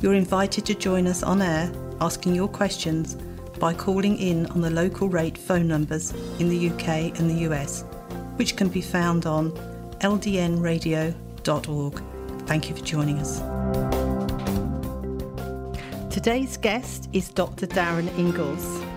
You're invited to join us on air asking your questions by calling in on the local rate phone numbers in the UK and the US, which can be found on ldnradio.org. Thank you for joining us. Today's guest is Dr. Darin Ingels.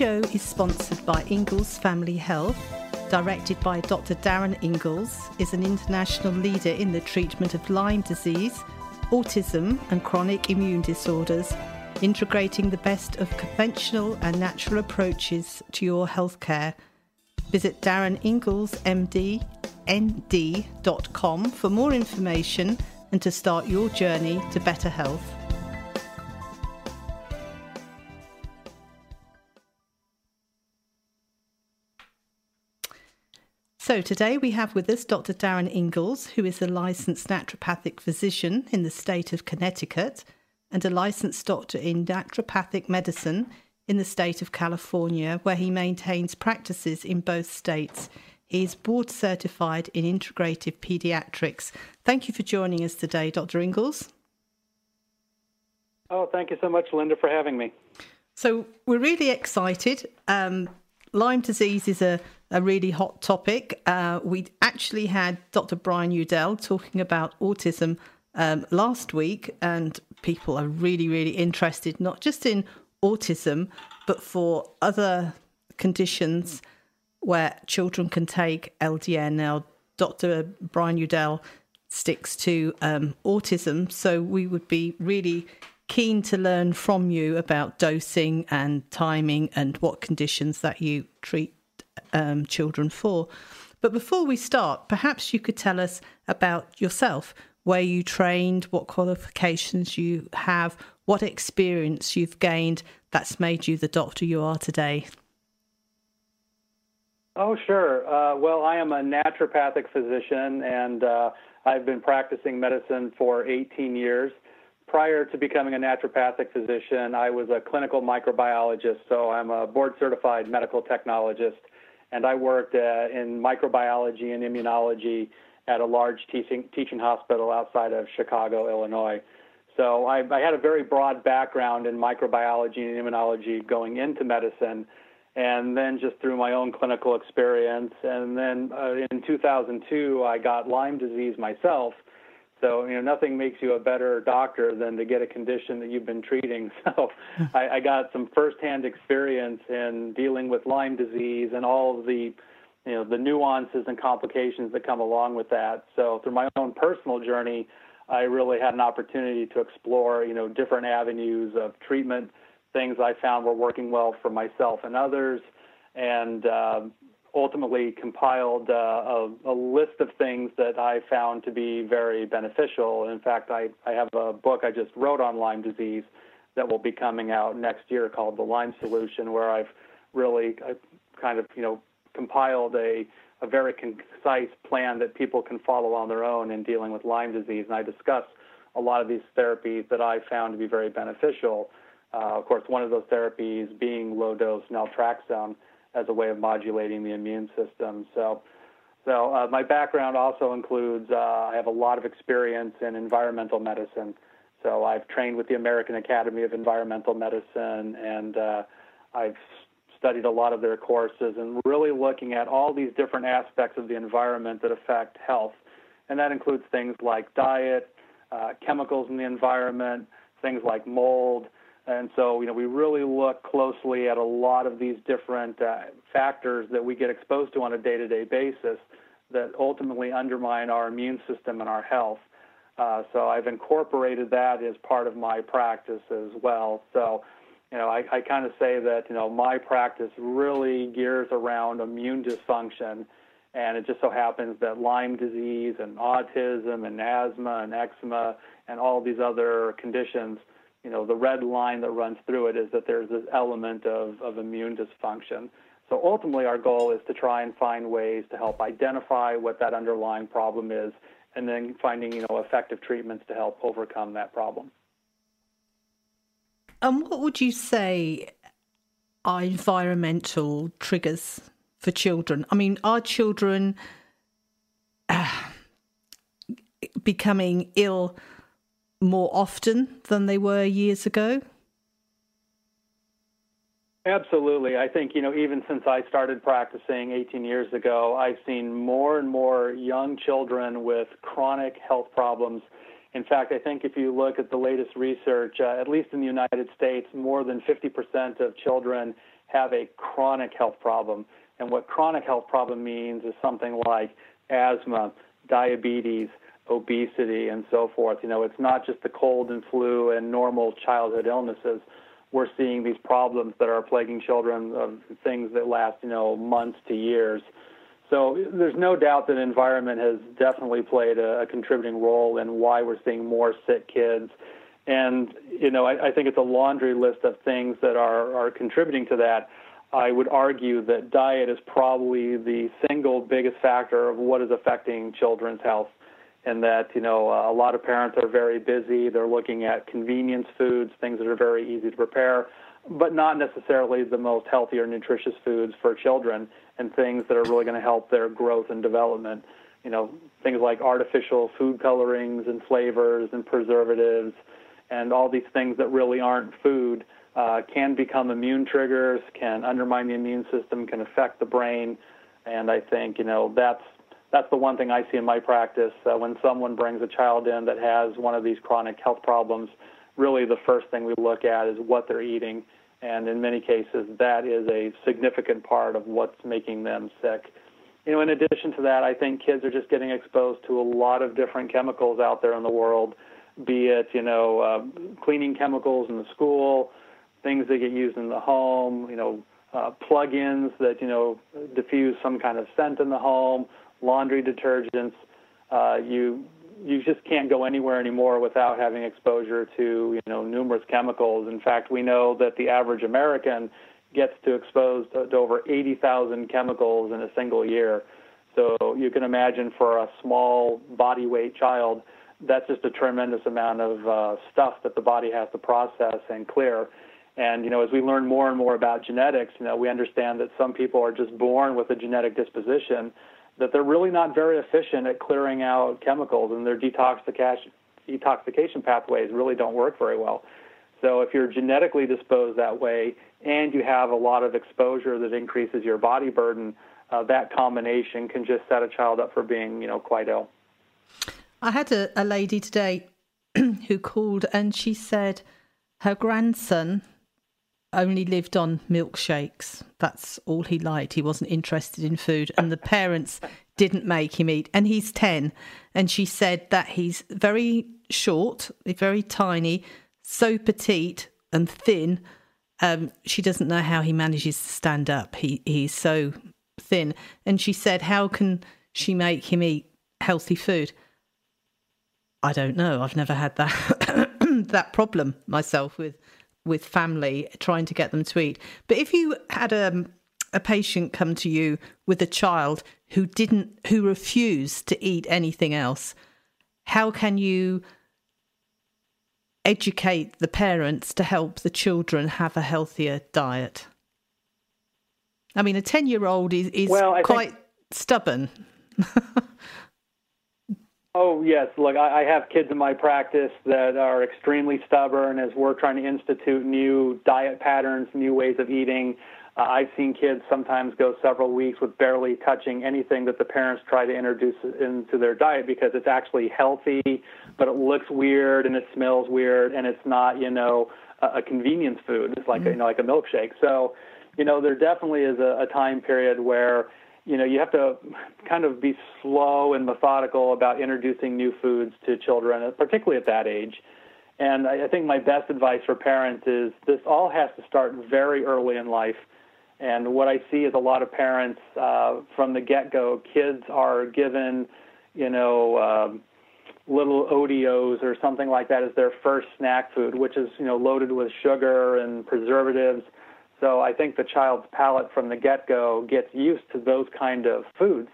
Show is sponsored by Ingels Family Health, directed by Dr. Darin Ingels, is an international leader in the treatment of Lyme disease, autism, and chronic immune disorders, integrating the best of conventional and natural approaches to your healthcare. Visit dariningelsmd.com for more information and to start your journey to better health. So today we have with us Dr. Darin Ingels, who is a licensed naturopathic physician in the state of Connecticut and a licensed doctor in naturopathic medicine in the state of California, where he maintains practices in both states. He is board certified in integrative pediatrics. Thank you for joining us today, Dr. Ingels. Oh, thank you so much, Linda, for having me. So, we're really excited. Um, Lyme disease is a a really hot topic. Uh, we actually had Dr. Brian Udell talking about autism um, last week, and people are really, really interested not just in autism, but for other conditions where children can take LDN. Now, Dr. Brian Udell sticks to um, autism, so we would be really keen to learn from you about dosing and timing and what conditions that you treat um, children for. But before we start, perhaps you could tell us about yourself, where you trained, what qualifications you have, what experience you've gained that's made you the doctor you are today. Oh, sure. Uh, well, I am a naturopathic physician, and uh, I've been practicing medicine for 18 years. Prior to becoming a naturopathic physician, I was a clinical microbiologist, so I'm a board certified medical technologist and I worked uh, in microbiology and immunology at a large teaching teaching hospital outside of Chicago, Illinois. So I, I had a very broad background in microbiology and immunology going into medicine, and then just through my own clinical experience. And then uh, in 2002, I got Lyme disease myself so, you know, nothing makes you a better doctor than to get a condition that you've been treating. So, I, I got some firsthand experience in dealing with Lyme disease and all of the, you know, the nuances and complications that come along with that. So, through my own personal journey, I really had an opportunity to explore, you know, different avenues of treatment, things I found were working well for myself and others, and uh, ultimately compiled uh, a, a, list of things that I found to be very beneficial. In fact, I, I have a book I just wrote on Lyme disease that will be coming out next year called The Lyme Solution, where I've really I kind of you know compiled a a very concise plan that people can follow on their own in dealing with Lyme disease, and I discuss a lot of these therapies that I found to be very beneficial. Uh, of course, one of those therapies being low dose naltrexone as a way of modulating the immune system. So, so uh, my background also includes uh, I have a lot of experience in environmental medicine. So I've trained with the American Academy of Environmental Medicine, and uh, I've studied a lot of their courses and really looking at all these different aspects of the environment that affect health. And that includes things like diet, uh, chemicals in the environment, things like mold, And so, you know, we really look closely at a lot of these different uh, factors that we get exposed to on a day-to-day basis that ultimately undermine our immune system and our health. Uh, so I've incorporated that as part of my practice as well. So, you know, I, I kind of say that, you know, my practice really gears around immune dysfunction. And it just so happens that Lyme disease and autism and asthma and eczema and all these other conditions, you know, the red line that runs through it is that there's this element of, of immune dysfunction. So ultimately, our goal is to try and find ways to help identify what that underlying problem is, and then finding you know effective treatments to help overcome that problem. And what would you say are environmental triggers for children? I mean, are children uh, becoming ill more often than they were years ago? Absolutely. I think, you know, even since I started practicing 18 years ago, I've seen more and more young children with chronic health problems. In fact, I think if you look at the latest research, uh, at least in the United States, more than 50% of children have a chronic health problem. And what chronic health problem means is something like asthma, diabetes, obesity, and so forth. You know, it's not just the cold and flu and normal childhood illnesses we're seeing these problems that are plaguing children of things that last, you know, months to years. So there's no doubt that environment has definitely played a, a contributing role in why we're seeing more sick kids. And, you know, I, I think it's a laundry list of things that are, are contributing to that. I would argue that diet is probably the single biggest factor of what is affecting children's health and that you know a lot of parents are very busy. They're looking at convenience foods, things that are very easy to prepare, but not necessarily the most healthy or nutritious foods for children, and things that are really going to help their growth and development. You know, things like artificial food colorings and flavors and preservatives, and all these things that really aren't food. Uh, can become immune triggers, can undermine the immune system, can affect the brain, and I think you know that's that's the one thing I see in my practice. Uh, when someone brings a child in that has one of these chronic health problems, really the first thing we look at is what they're eating. And in many cases, that is a significant part of what's making them sick. You know, in addition to that, I think kids are just getting exposed to a lot of different chemicals out there in the world, be it, you know, uh, cleaning chemicals in the school, things that get used in the home, you know, uh, plug-ins that, you know, diffuse some kind of scent in the home, laundry detergents. Uh, you you just can't go anywhere anymore without having exposure to you know numerous chemicals. In fact, we know that the average American gets to exposed to, to over 80,000 chemicals in a single year. So you can imagine for a small body weight child, that's just a tremendous amount of uh, stuff that the body has to process and clear. And you know, as we learn more and more about genetics, you know, we understand that some people are just born with a genetic disposition that they're really not very efficient at clearing out chemicals, and their detoxification pathways really don't work very well. So if you're genetically disposed that way, and you have a lot of exposure that increases your body burden, uh, that combination can just set a child up for being, you know, quite ill. I had a, a lady today who called, and she said her grandson only lived on milkshakes. That's all he liked. He wasn't interested in food. And the parents didn't make him eat. And he's 10. And she said that he's very short, very tiny, so petite and thin. Um, she doesn't know how he manages to stand up. He he's so thin. And she said, How can she make him eat healthy food? I don't know. I've never had that that problem myself with with family trying to get them to eat. But if you had a, a patient come to you with a child who didn't, who refused to eat anything else, how can you educate the parents to help the children have a healthier diet? I mean, a 10 year old is, is well, quite think... stubborn. Oh yes, look, I, I have kids in my practice that are extremely stubborn as we're trying to institute new diet patterns, new ways of eating. Uh, I've seen kids sometimes go several weeks with barely touching anything that the parents try to introduce into their diet because it's actually healthy, but it looks weird and it smells weird and it's not, you know, a a convenience food, it's like mm-hmm. you know like a milkshake. So, you know, there definitely is a, a time period where you know you have to kind of be slow and methodical about introducing new foods to children, particularly at that age. And I, think my best advice for parents is this all has to start very early in life. And what I see is a lot of parents uh, from the get-go, kids are given, you know. Um, little Oreos or something like that as their first snack food, which is you know loaded with sugar and preservatives. So I think the child's palate from the get-go gets used to those kind of foods.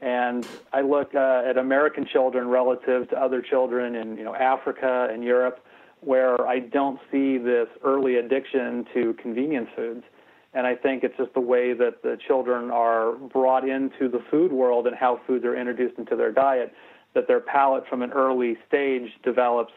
And I look uh, at American children relative to other children in you know Africa and Europe, where I don't see this early addiction to convenience foods. And I think it's just the way that the children are brought into the food world and how foods are introduced into their diet that their palate from an early stage develops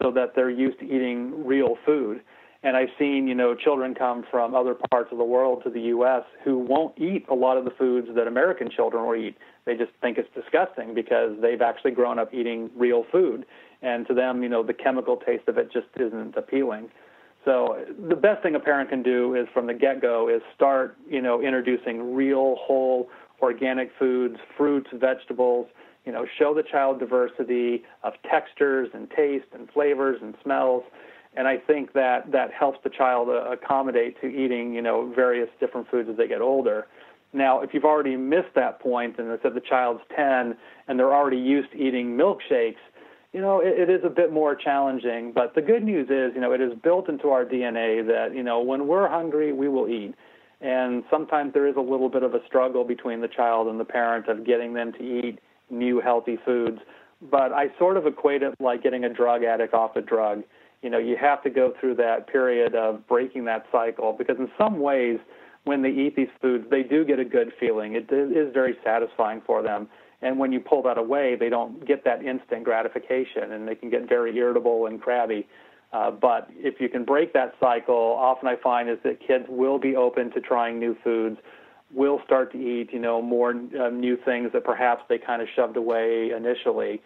so that they're used to eating real food. And I've seen, you know, children come from other parts of the world to the U.S. who won't eat a lot of the foods that American children will eat. They just think it's disgusting because they've actually grown up eating real food. And to them, you know, the chemical taste of it just isn't appealing. So the best thing a parent can do is from the get-go is start, you know, introducing real, whole, organic foods, fruits, vegetables, you know, show the child diversity of textures and taste and flavors and smells. And I think that that helps the child uh, accommodate to eating, you know, various different foods as they get older. Now, if you've already missed that point and said the child's 10 and they're already used to eating milkshakes, you know, it, it is a bit more challenging. But the good news is, you know, it is built into our DNA that, you know, when we're hungry, we will eat. And sometimes there is a little bit of a struggle between the child and the parent of getting them to eat new healthy foods. But I sort of equate it like getting a drug addict off a drug. You know, you have to go through that period of breaking that cycle because in some ways, when they eat these foods, they do get a good feeling. It is very satisfying for them. And when you pull that away, they don't get that instant gratification and they can get very irritable and crabby. Uh, but if you can break that cycle, often I find is that kids will be open to trying new foods, will start to eat, you know, more uh, new things that perhaps they kind of shoved away initially.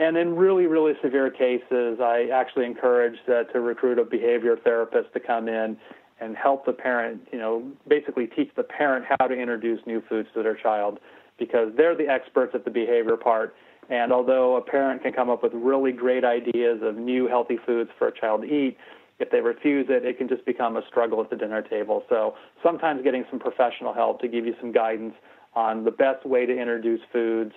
And in really, really severe cases, I actually encourage uh, to recruit a behavior therapist to come in and help the parent, you know, basically teach the parent how to introduce new foods to their child because they're the experts at the behavior part. And although a parent can come up with really great ideas of new healthy foods for a child to eat, if they refuse it, it can just become a struggle at the dinner table. So sometimes getting some professional help to give you some guidance on the best way to introduce foods.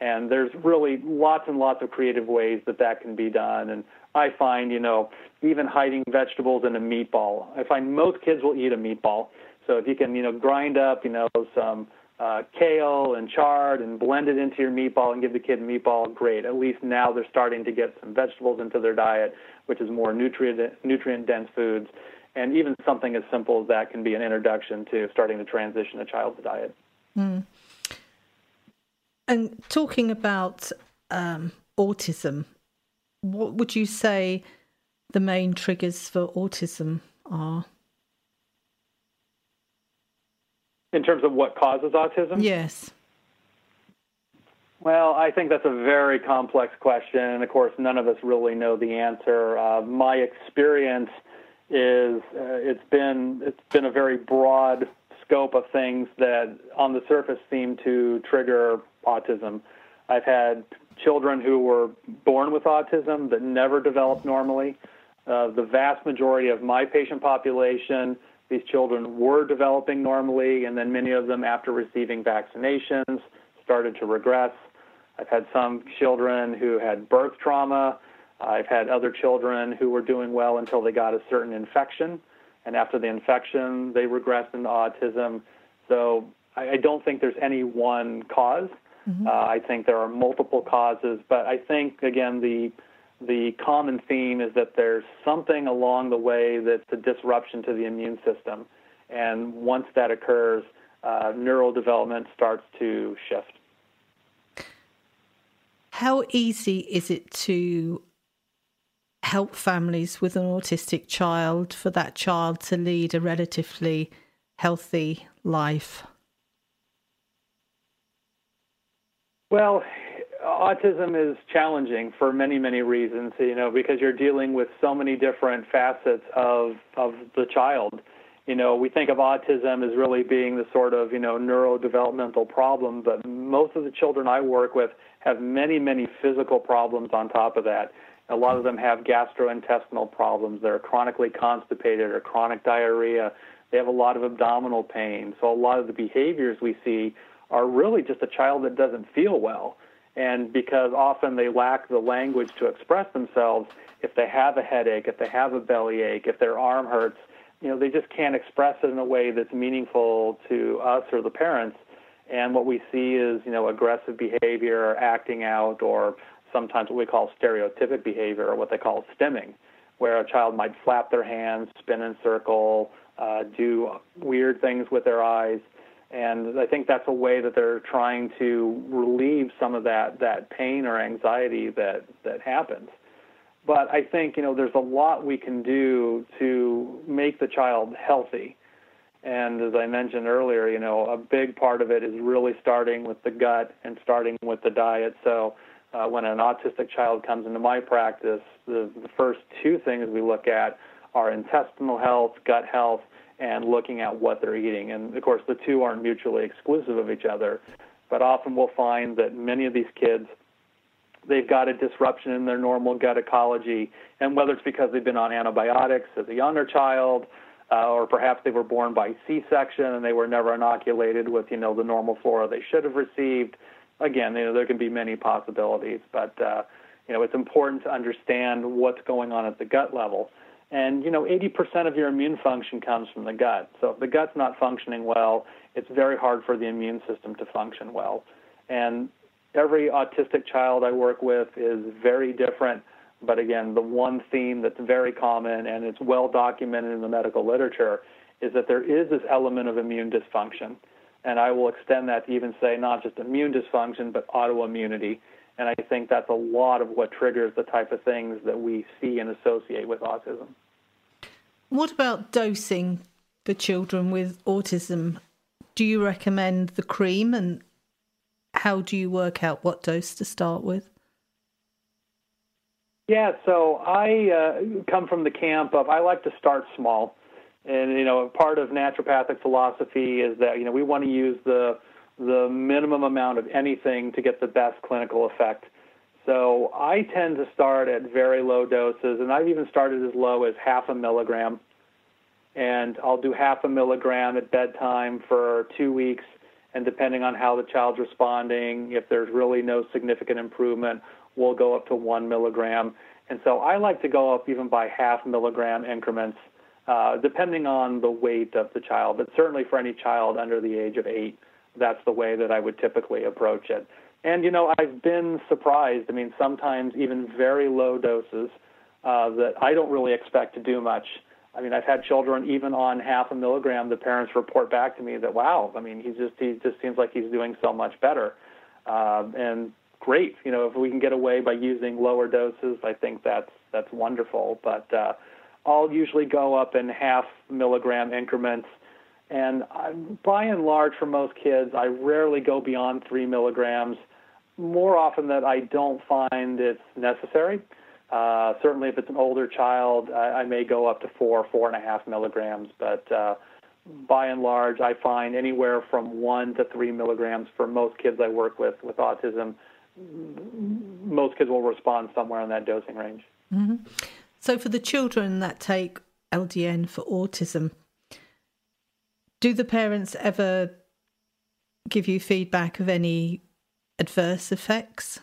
And there's really lots and lots of creative ways that that can be done. And I find, you know, even hiding vegetables in a meatball. I find most kids will eat a meatball. So if you can, you know, grind up, you know, some uh, kale and chard and blend it into your meatball and give the kid a meatball, great. At least now they're starting to get some vegetables into their diet, which is more nutrient nutrient dense foods. And even something as simple as that can be an introduction to starting to transition a child's diet. Mm. And talking about um, autism, what would you say the main triggers for autism are? In terms of what causes autism? Yes. Well, I think that's a very complex question, and of course, none of us really know the answer. Uh, my experience is uh, it's been it's been a very broad scope of things that, on the surface, seem to trigger autism. I've had children who were born with autism that never developed normally. Uh, the vast majority of my patient population these children were developing normally, and then many of them, after receiving vaccinations, started to regress. I've had some children who had birth trauma. I've had other children who were doing well until they got a certain infection, and after the infection, they regressed into autism. So I, I don't think there's any one because mm-hmm. uh, I think there are multiple causes, but I think again the the common theme is that there's something along the way that's a disruption to the immune system. And once that occurs, uh, neural development starts to shift. How easy is it to help families with an autistic child for that child to lead a relatively healthy life? Well, autism is challenging for many, many reasons, you know, because you're dealing with so many different facets of, of the child. You know, we think of autism as really being the sort of, you know, neurodevelopmental problem, but most of the children I work with have many, many physical problems on top of that. A lot of them have gastrointestinal problems. They're chronically constipated or chronic diarrhea. They have a lot of abdominal pain. So a lot of the behaviors we see are really just a child that doesn't feel well. And because often they lack the language to express themselves, if they have a headache, if they have a bellyache, if their arm hurts, you know, they just can't express it in a way that's meaningful to us or the parents. And what we see is, you know, aggressive behavior, or acting out, or sometimes what we call stereotypic behavior, or what they call stimming, where a child might flap their hands, spin in circle, uh, do weird things with their eyes. And I think that's a way that they're trying to relieve some of that, that pain or anxiety that, that happens. But I think, you know, there's a lot we can do to make the child healthy. And as I mentioned earlier, you know, a big part of it is really starting with the gut and starting with the diet. So uh, when an autistic child comes into my practice, the, the first two things we look at are intestinal health, gut health, and looking at what they're eating. And of course, the two aren't mutually exclusive of each other. But often we'll find that many of these kids, they've got a disruption in their normal gut ecology. And whether it's because they've been on antibiotics as a younger child, uh, or perhaps they were born by C-section and they were never inoculated with, you know, the normal flora they should have received. Again, you know, there can be many possibilities, but uh, you know, it's important to understand what's going on at the gut level. And you know, 80% of your immune function comes from the gut. So if the gut's not functioning well, it's very hard for the immune system to function well. And every autistic child I work with is very different. But again, the one theme that's very common and it's well documented in the medical literature is that there is this element of immune dysfunction. And I will extend that to even say not just immune dysfunction, but autoimmunity. And I think that's a lot of what triggers the type of things that we see and associate with autism. What about dosing for children with autism? Do you recommend the cream and how do you work out what dose to start with? Yeah, so I uh, come from the camp of I like to start small. And you know, part of naturopathic philosophy is that you know we want to use the the minimum amount of anything to get the best clinical effect. So I tend to start at very low doses, and I've even started as low as half a milligram. And I'll do half a milligram at bedtime for two weeks. And depending on how the child's responding, if there's really no significant improvement, we'll go up to one milligram. And so I like to go up even by half milligram increments, uh, depending on the weight of the child. But certainly for any child under the age of eight, that's the way that I would typically approach it. And you know, I've been surprised. I mean, sometimes even very low doses uh, that I don't really expect to do much. I mean, I've had children even on half a milligram. The parents report back to me that, wow, I mean, he just he just seems like he's doing so much better. Uh, and great, you know, if we can get away by using lower doses, I think that's that's wonderful. But uh, I'll usually go up in half milligram increments and I, by and large, for most kids, I rarely go beyond three milligrams. More often than I don't find it's necessary. Uh, certainly, if it's an older child, I, I may go up to four, four and a half milligrams. But uh, by and large, I find anywhere from one to three milligrams for most kids I work with with autism. Most kids will respond somewhere in that dosing range. Mm-hmm. So, for the children that take LDN for autism, do the parents ever give you feedback of any adverse effects?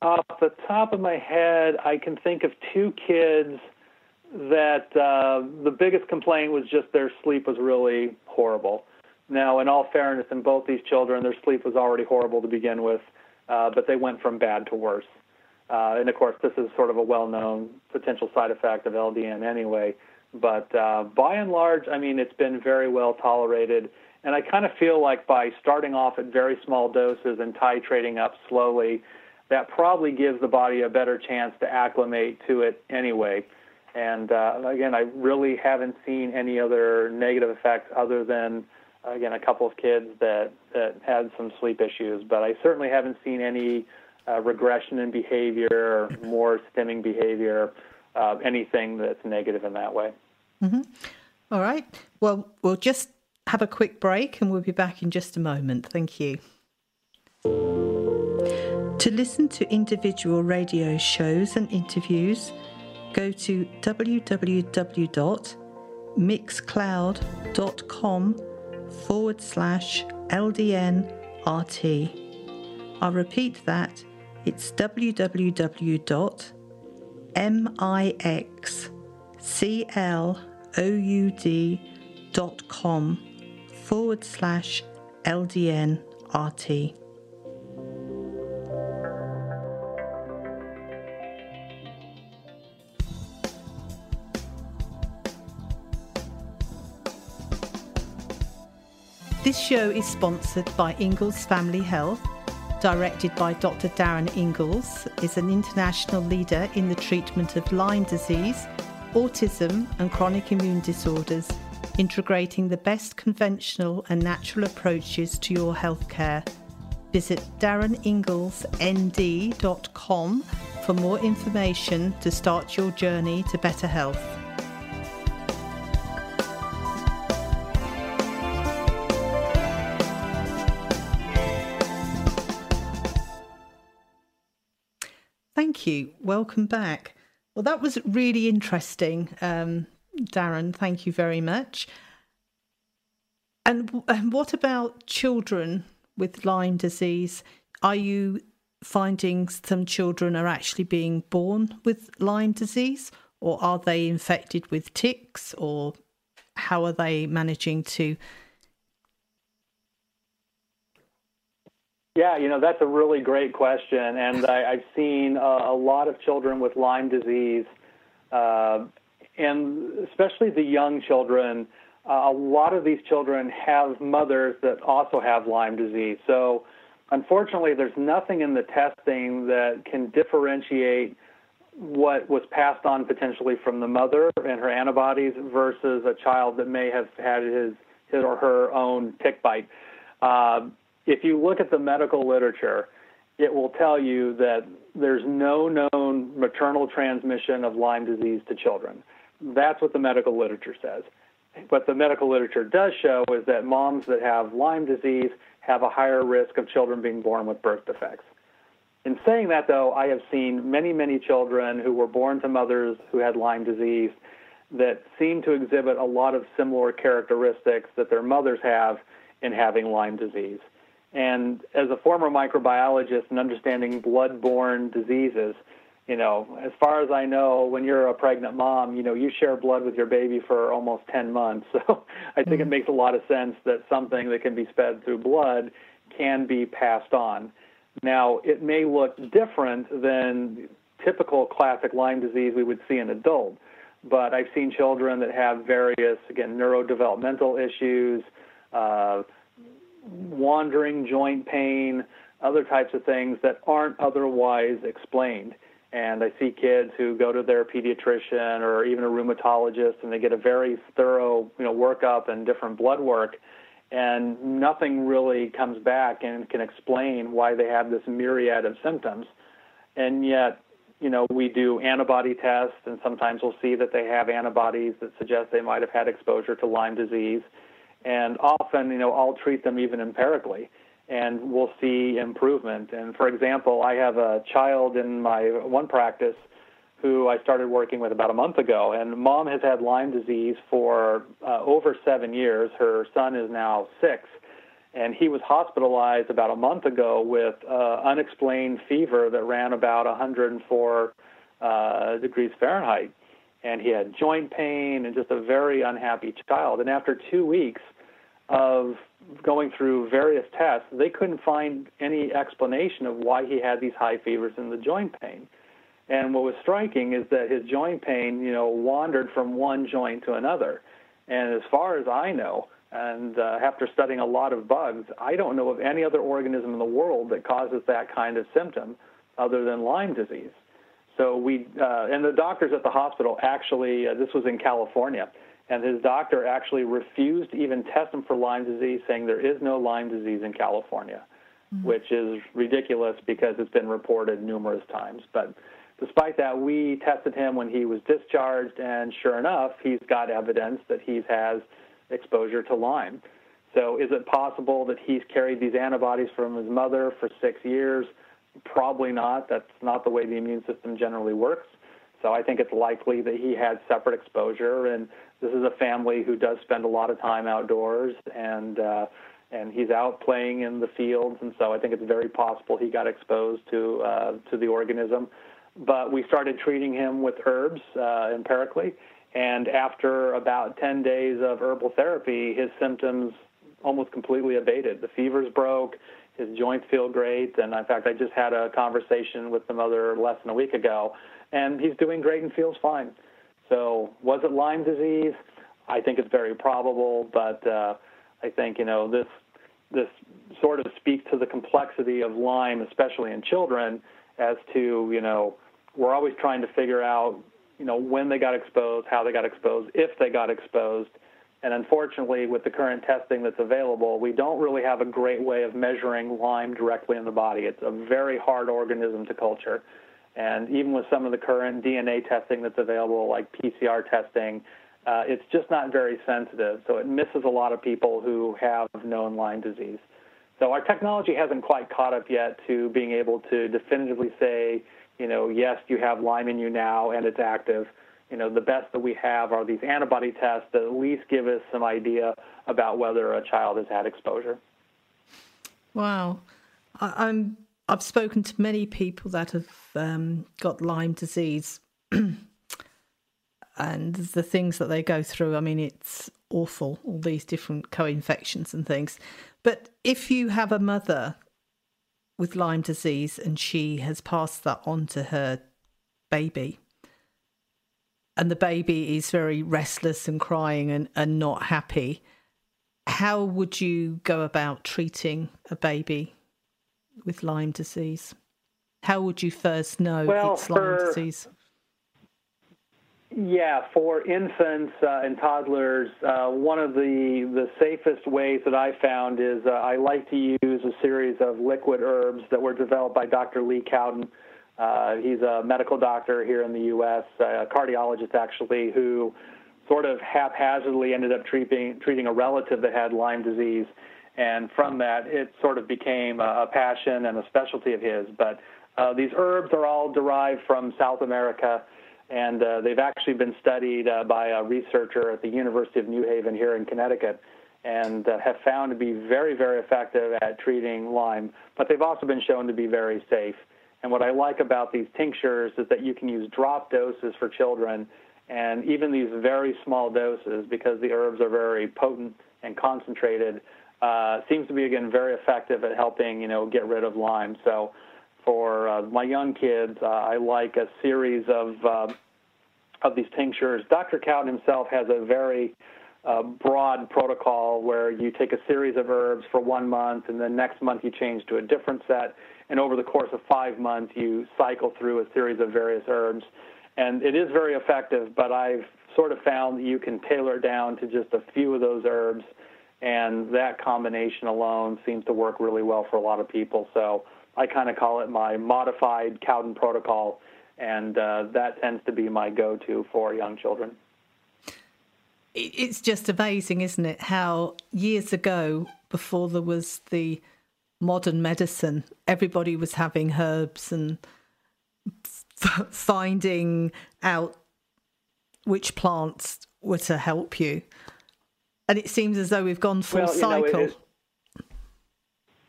Off the top of my head, I can think of two kids that uh, the biggest complaint was just their sleep was really horrible. Now, in all fairness, in both these children, their sleep was already horrible to begin with, uh, but they went from bad to worse. Uh, and of course, this is sort of a well known potential side effect of LDN anyway. But uh, by and large, I mean, it's been very well tolerated. And I kind of feel like by starting off at very small doses and titrating up slowly, that probably gives the body a better chance to acclimate to it anyway. And uh, again, I really haven't seen any other negative effects other than again, a couple of kids that, that had some sleep issues, but I certainly haven't seen any uh, regression in behavior, more stimming behavior, uh, anything that's negative in that way. Mm-hmm. All right. Well, we'll just have a quick break and we'll be back in just a moment. Thank you. To listen to individual radio shows and interviews, go to www.mixcloud.com forward slash LDNRT. I'll repeat that. It's www.mixcloud.com forward slash LDNRT. This show is sponsored by Ingels Family Health, directed by Dr. Darin Ingels, is an international leader in the treatment of Lyme disease, autism, and chronic immune disorders, integrating the best conventional and natural approaches to your healthcare. Visit dariningelsnd.com for more information to start your journey to better health. Thank you. Welcome back. Well, that was really interesting, um, Darin. Thank you very much. And, and what about children with Lyme disease? Are you finding some children are actually being born with Lyme disease, or are they infected with ticks, or how are they managing to Yeah, you know, that's a really great question. And I, have seen a lot of children with Lyme disease, uh, and especially the young children. Uh, a lot of these children have mothers that also have Lyme disease. So, unfortunately, there's nothing in the testing that can differentiate what was passed on potentially from the mother and her antibodies versus a child that may have had his, his or her own tick bite. Uh, if you look at the medical literature, it will tell you that there's no known maternal transmission of Lyme disease to children. That's what the medical literature says. What the medical literature does show is that moms that have Lyme disease have a higher risk of children being born with birth defects. In saying that, though, I have seen many, many children who were born to mothers who had Lyme disease that seem to exhibit a lot of similar characteristics that their mothers have in having Lyme disease. And as a former microbiologist and understanding blood-borne diseases, you know, as far as I know, when you're a pregnant mom, you know, you share blood with your baby for almost 10 months. So I think mm-hmm. it makes a lot of sense that something that can be sped through blood can be passed on. Now, it may look different than typical classic Lyme disease we would see in adults, but I've seen children that have various, again, neurodevelopmental issues, uh, wandering joint pain, other types of things that aren't otherwise explained. And I see kids who go to their pediatrician or even a rheumatologist and they get a very thorough, you know, workup and different blood work and nothing really comes back and can explain why they have this myriad of symptoms. And yet, you know, we do antibody tests and sometimes we'll see that they have antibodies that suggest they might have had exposure to Lyme disease and often, you know, I'll treat them even empirically, and we'll see improvement. And for example, I have a child in my one practice who I started working with about a month ago, and mom has had Lyme disease for uh, over seven years. Her son is now six, and he was hospitalized about a month ago with uh, unexplained fever that ran about 104 uh, degrees Fahrenheit and he had joint pain and just a very unhappy child. And after two weeks of going through various tests, they couldn't find any explanation of why he had these high fevers and the joint pain. And what was striking is that his joint pain, you know, wandered from one joint to another. And as far as I know, and uh, after studying a lot of bugs, I don't know of any other organism in the world that causes that kind of symptom other than Lyme disease. So we uh, and the doctors at the hospital actually uh, this was in California, and his doctor actually refused to even test him for Lyme disease, saying there is no Lyme disease in California, mm-hmm. which is ridiculous because it's been reported numerous times. But despite that, we tested him when he was discharged, and sure enough, he's got evidence that he has exposure to Lyme. So, is it possible that he's carried these antibodies from his mother for six years? Probably not. That's not the way the immune system generally works. So, I think it's likely that he had separate exposure, and this is a family who does spend a lot of time outdoors, and uh, and he's out playing in the fields, and so I think it's very possible he got exposed to uh, to the organism. But we started treating him with herbs uh, empirically, and after about 10 days of herbal therapy, his symptoms almost completely abated. The fevers broke, his joints feel great, and in fact, I just had a conversation with the mother less than a week ago, and he's doing great and feels fine. So, was it Lyme disease? I think it's very probable, but uh, I think you know this this sort of speaks to the complexity of Lyme, especially in children, as to you know we're always trying to figure out you know when they got exposed, how they got exposed, if they got exposed, and unfortunately, with the current testing that's available, we don't really have a great way of measuring Lyme directly in the body. It's a very hard organism to culture. And even with some of the current DNA testing that's available, like PCR testing, uh, it's just not very sensitive. So it misses a lot of people who have known Lyme disease. So our technology hasn't quite caught up yet to being able to definitively say, you know, yes, you have Lyme in you now and it's active you know, the best that we have are these antibody tests that at least give us some idea about whether a child has had exposure. Wow, I, am I've spoken to many people that have um, got Lyme disease, and the things that they go through. I mean, it's awful. All these different co-infections and things. But if you have a mother with Lyme disease and she has passed that on to her baby, and the baby is very restless and crying and, and not happy, how would you go about treating a baby with Lyme disease? How would you first know well, it's Lyme for, disease? Yeah, for infants uh, and toddlers, uh, one of the, the safest ways that I found is uh, I like to use a series of liquid herbs that were developed by Dr. Lee Cowden uh, he's a medical doctor here in the U.S., a cardiologist actually, who sort of haphazardly ended up treating treating a relative that had Lyme disease, and from that it sort of became a, a passion and a specialty of his. But uh, these herbs are all derived from South America, and uh, they've actually been studied uh, by a researcher at the University of New Haven here in Connecticut, and uh, have found to be very, very effective at treating Lyme. But they've also been shown to be very safe. And what I like about these tinctures is that you can use drop doses for children, and even these very small doses, because the herbs are very potent and concentrated, uh, seems to be again very effective at helping you know get rid of Lyme. So for uh, my young kids, uh, I like a series of uh, of these tinctures. Dr. Cowden himself has a very uh, broad protocol where you take a series of herbs for one month, and then next month you change to a different set and over the course of five months, you cycle through a series of various herbs. And it is very effective, but I've sort of found that you can tailor down to just a few of those herbs, and that combination alone seems to work really well for a lot of people. So I kind of call it my modified Cowden protocol, and uh, that tends to be my go to for young children. It's just amazing, isn't it? How years ago, before there was the modern medicine. Everybody was having herbs and f- finding out which plants were to help you. And it seems as though we've gone full well, cycle. Know,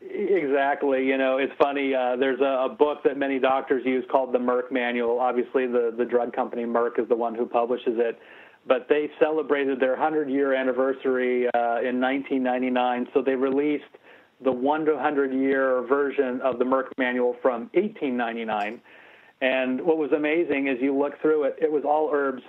Exactly. You know, it's funny. Uh, there's a, a, book that many doctors use called the Merck Manual. Obviously, the, the drug company Merck is the one who publishes it. But they celebrated their 100 year anniversary uh, in 1999. So they released the 1 to 100 year version of the Merck manual from 1899. And what was amazing is you look through it, it was all herbs.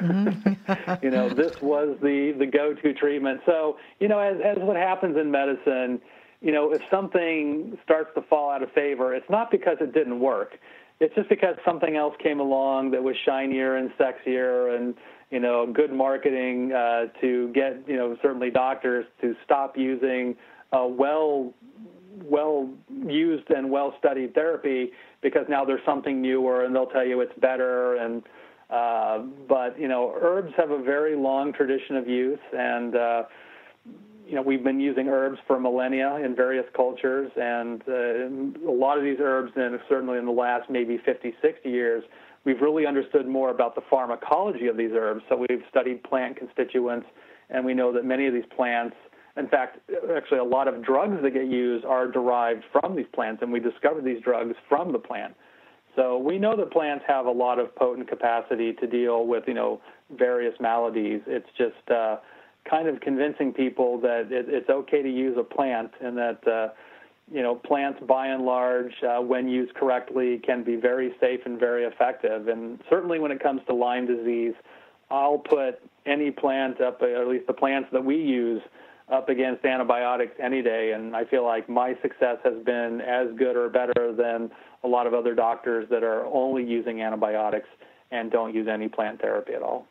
Mm-hmm. you know, this was the, the go to treatment. So, you know, as, as what happens in medicine, you know, if something starts to fall out of favor, it's not because it didn't work. it's just because something else came along that was shinier and sexier and you know good marketing uh, to get you know certainly doctors to stop using a well well used and well studied therapy because now there's something newer and they'll tell you it's better and uh, but you know herbs have a very long tradition of use and uh, you know, we've been using herbs for millennia in various cultures, and uh, a lot of these herbs, and certainly in the last maybe 50, 60 years, we've really understood more about the pharmacology of these herbs. So we've studied plant constituents, and we know that many of these plants, in fact, actually a lot of drugs that get used are derived from these plants, and we discover these drugs from the plant. So we know that plants have a lot of potent capacity to deal with, you know, various maladies. It's just uh, kind of convincing people that it, it's okay to use a plant and that uh, you know plants by and large uh, when used correctly can be very safe and very effective and certainly when it comes to Lyme disease I'll put any plant up at least the plants that we use up against antibiotics any day and I feel like my success has been as good or better than a lot of other doctors that are only using antibiotics and don't use any plant therapy at all.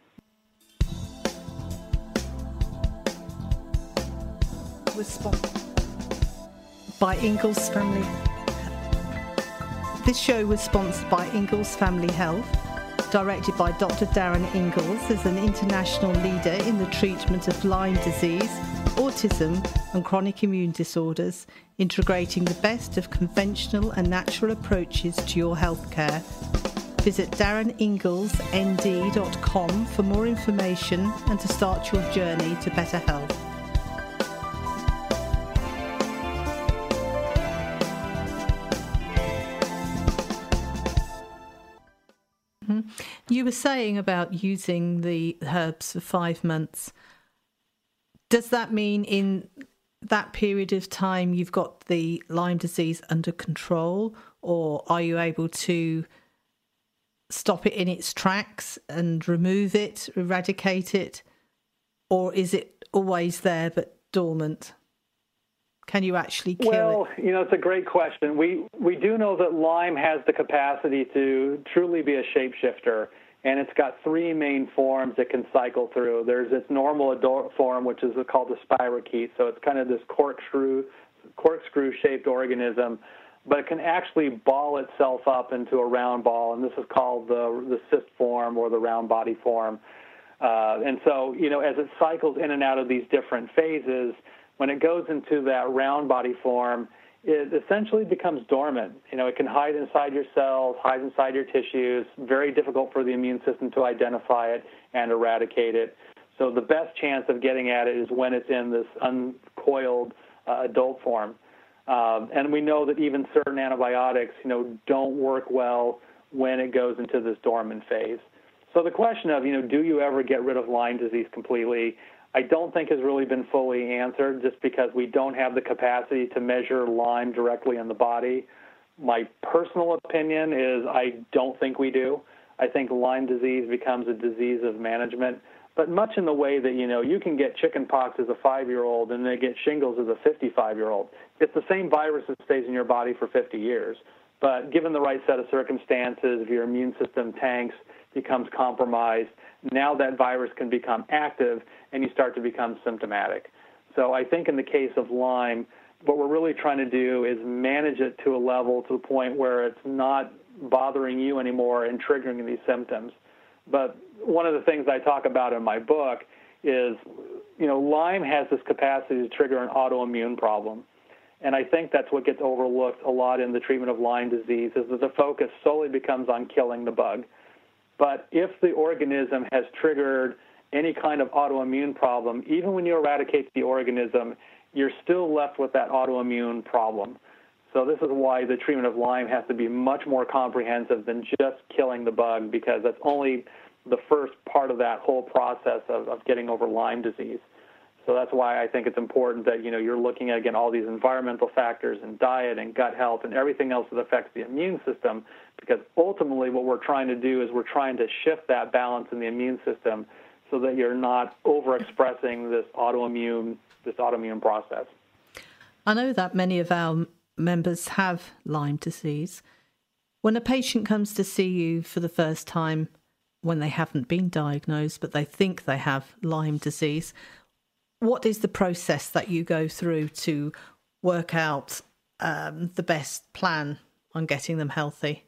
by Ingels Family. This show was sponsored by Ingels Family Health, directed by Dr. Darin Ingels as an international leader in the treatment of Lyme disease, autism, and chronic immune disorders, integrating the best of conventional and natural approaches to your healthcare. Visit dariningelsnd.com for more information and to start your journey to better health. You were saying about using the herbs for five months. Does that mean in that period of time you've got the Lyme disease under control, or are you able to stop it in its tracks and remove it, eradicate it, or is it always there but dormant? Can you actually kill well, it? you know, it's a great question. We we do know that Lyme has the capacity to truly be a shapeshifter, and it's got three main forms it can cycle through. There's its normal adult form, which is called the spirochete. So it's kind of this corkscrew corkscrew shaped organism, but it can actually ball itself up into a round ball, and this is called the the cyst form or the round body form. Uh, and so, you know, as it cycles in and out of these different phases when it goes into that round body form, it essentially becomes dormant. You know, it can hide inside your cells, hide inside your tissues. Very difficult for the immune system to identify it and eradicate it. So the best chance of getting at it is when it's in this uncoiled uh, adult form. Um, and we know that even certain antibiotics, you know, don't work well when it goes into this dormant phase. So the question of, you know, do you ever get rid of Lyme disease completely? I don't think has really been fully answered just because we don't have the capacity to measure Lyme directly in the body. My personal opinion is I don't think we do. I think Lyme disease becomes a disease of management, but much in the way that, you know, you can get chickenpox as a five year old and they get shingles as a 55 year old. It's the same virus that stays in your body for 50 years. But given the right set of circumstances, if your immune system tanks, becomes compromised, now that virus can become active and you start to become symptomatic. So I think in the case of Lyme, what we're really trying to do is manage it to a level to the point where it's not bothering you anymore and triggering these symptoms. But one of the things I talk about in my book is, you know, Lyme has this capacity to trigger an autoimmune problem. And I think that's what gets overlooked a lot in the treatment of Lyme disease is that the focus solely becomes on killing the bug. But if the organism has triggered any kind of autoimmune problem, even when you eradicate the organism, you're still left with that autoimmune problem. So this is why the treatment of Lyme has to be much more comprehensive than just killing the bug because that's only the first part of that whole process of, of getting over Lyme disease. So that's why I think it's important that you know you're looking at again all these environmental factors and diet and gut health and everything else that affects the immune system because ultimately what we're trying to do is we're trying to shift that balance in the immune system so that you're not overexpressing this autoimmune this autoimmune process. I know that many of our members have Lyme disease. When a patient comes to see you for the first time, when they haven't been diagnosed, but they think they have Lyme disease, what is the process that you go through to work out um, the best plan on getting them healthy?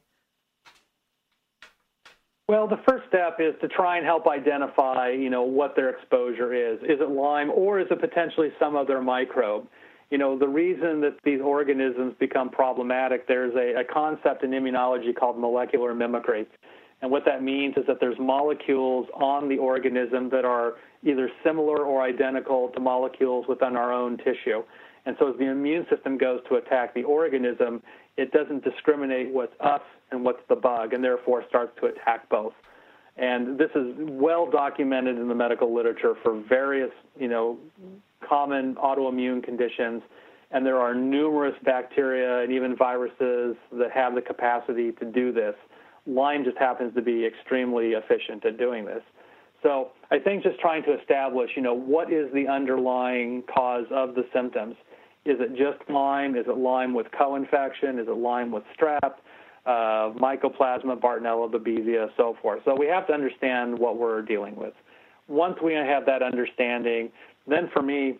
Well, the first step is to try and help identify, you know, what their exposure is. Is it Lyme or is it potentially some other microbe? You know, the reason that these organisms become problematic, there's a, a concept in immunology called molecular mimicry. And what that means is that there's molecules on the organism that are either similar or identical to molecules within our own tissue. And so as the immune system goes to attack the organism, it doesn't discriminate what's us and what's the bug, and therefore starts to attack both. And this is well documented in the medical literature for various, you know, common autoimmune conditions. And there are numerous bacteria and even viruses that have the capacity to do this. Lyme just happens to be extremely efficient at doing this. So I think just trying to establish, you know, what is the underlying cause of the symptoms. Is it just Lyme? Is it Lyme with co-infection? Is it Lyme with strep? Uh, mycoplasma, Bartonella, Babesia, so forth. So we have to understand what we're dealing with. Once we have that understanding, then for me,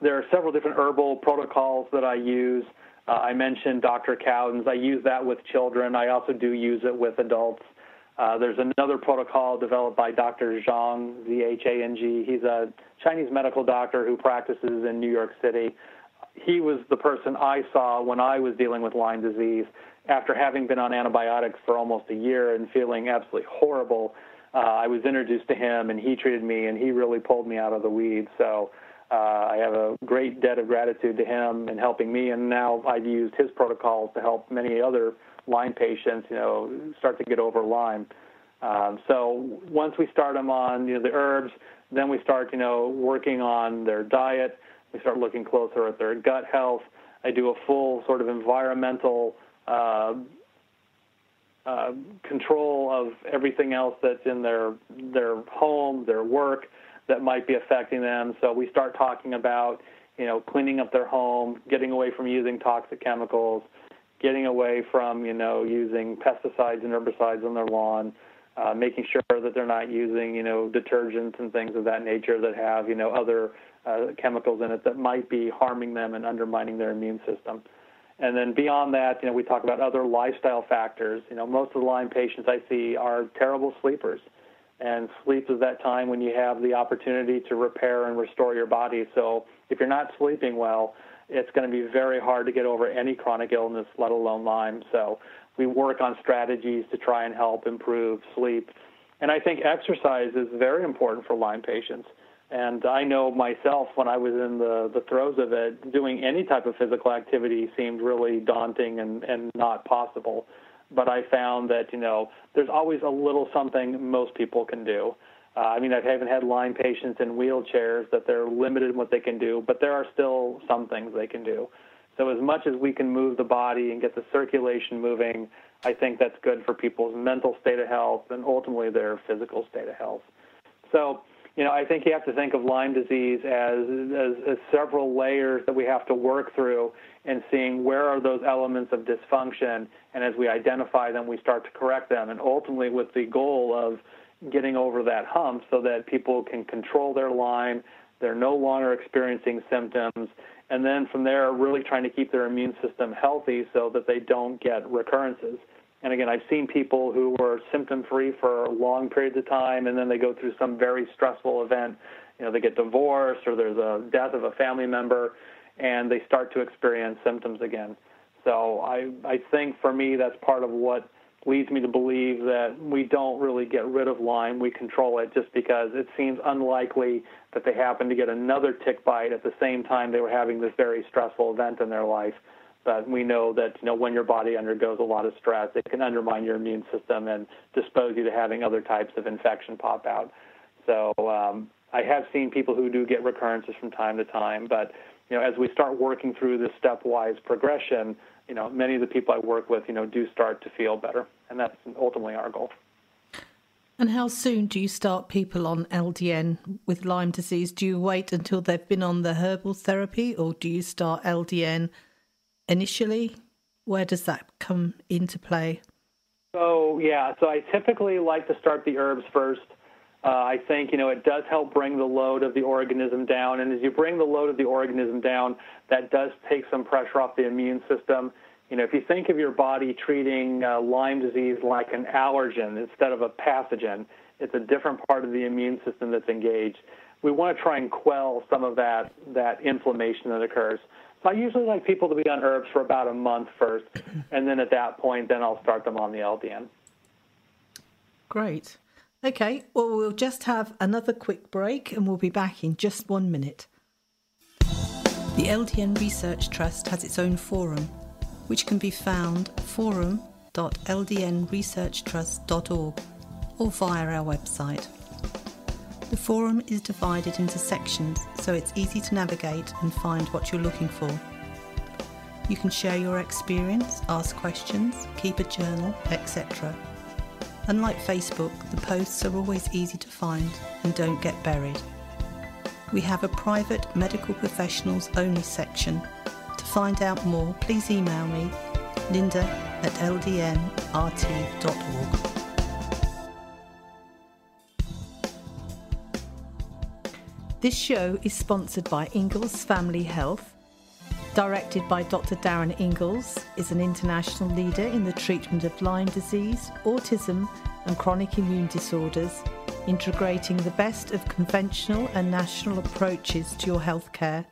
there are several different herbal protocols that I use. Uh, I mentioned Dr. Cowden's. I use that with children. I also do use it with adults. Uh, there's another protocol developed by Dr. Zhang, Z-H-A-N-G. He's a Chinese medical doctor who practices in New York City. He was the person I saw when I was dealing with Lyme disease. After having been on antibiotics for almost a year and feeling absolutely horrible, uh, I was introduced to him, and he treated me, and he really pulled me out of the weeds. So uh, I have a great debt of gratitude to him in helping me, and now I've used his protocols to help many other Lyme patients, you know, start to get over Lyme. Um, so once we start them on you know, the herbs, then we start, you know, working on their diet. We start looking closer at their gut health. I do a full sort of environmental uh, uh, control of everything else that's in their their home, their work that might be affecting them. So we start talking about, you know, cleaning up their home, getting away from using toxic chemicals, getting away from, you know, using pesticides and herbicides on their lawn, uh, making sure that they're not using, you know, detergents and things of that nature that have, you know, other uh, chemicals in it that might be harming them and undermining their immune system. And then beyond that, you know, we talk about other lifestyle factors. You know, most of the Lyme patients I see are terrible sleepers. And sleep is that time when you have the opportunity to repair and restore your body. So if you're not sleeping well, it's going to be very hard to get over any chronic illness, let alone Lyme. So we work on strategies to try and help improve sleep. And I think exercise is very important for Lyme patients. And I know myself when I was in the, the throes of it, doing any type of physical activity seemed really daunting and, and not possible. But I found that, you know, there's always a little something most people can do. Uh, I mean, I haven't had Lyme patients in wheelchairs that they're limited in what they can do, but there are still some things they can do. So as much as we can move the body and get the circulation moving, I think that's good for people's mental state of health and ultimately their physical state of health. So, you know, I think you have to think of Lyme disease as, as, as several layers that we have to work through and seeing where are those elements of dysfunction. And as we identify them, we start to correct them. And ultimately, with the goal of getting over that hump so that people can control their Lyme, they're no longer experiencing symptoms, and then from there, really trying to keep their immune system healthy so that they don't get recurrences. And again, I've seen people who were symptom free for long periods of time, and then they go through some very stressful event. You know, they get divorced or there's a death of a family member, and they start to experience symptoms again. So I, I think for me, that's part of what leads me to believe that we don't really get rid of Lyme. We control it just because it seems unlikely that they happen to get another tick bite at the same time they were having this very stressful event in their life. But we know that you know when your body undergoes a lot of stress, it can undermine your immune system and dispose you to having other types of infection pop out. So um, I have seen people who do get recurrences from time to time, but you know as we start working through this stepwise progression, you know, many of the people I work with, you know, do start to feel better, and that's ultimately our goal. And how soon do you start people on LDN with Lyme disease? Do you wait until they've been on the herbal therapy, or do you start LDN initially? Where does that come into play? So, yeah, so I typically like to start the herbs first. Uh, I think, you know, it does help bring the load of the organism down. And as you bring the load of the organism down, that does take some pressure off the immune system. You know, if you think of your body treating uh, Lyme disease like an allergen instead of a pathogen, it's a different part of the immune system that's engaged. We want to try and quell some of that, that inflammation that occurs. So I usually like people to be on herbs for about a month first, and then at that point, then I'll start them on the LDN. Great. Okay, well, we'll just have another quick break and we'll be back in just one minute. The LDN Research Trust has its own forum, which can be found forum.ldnresearchtrust.org or via our website. The forum is divided into sections so it's easy to navigate and find what you're looking for. You can share your experience, ask questions, keep a journal, etc. Unlike Facebook, the posts are always easy to find and don't get buried. We have a private medical professionals only section. To find out more, please email me, linda at ldnrt.org. This show is sponsored by Ingels Family Health. Directed by Dr. Darin Ingels, is an international leader in the treatment of Lyme disease, autism, and chronic immune disorders, integrating the best of conventional and national approaches to your healthcare.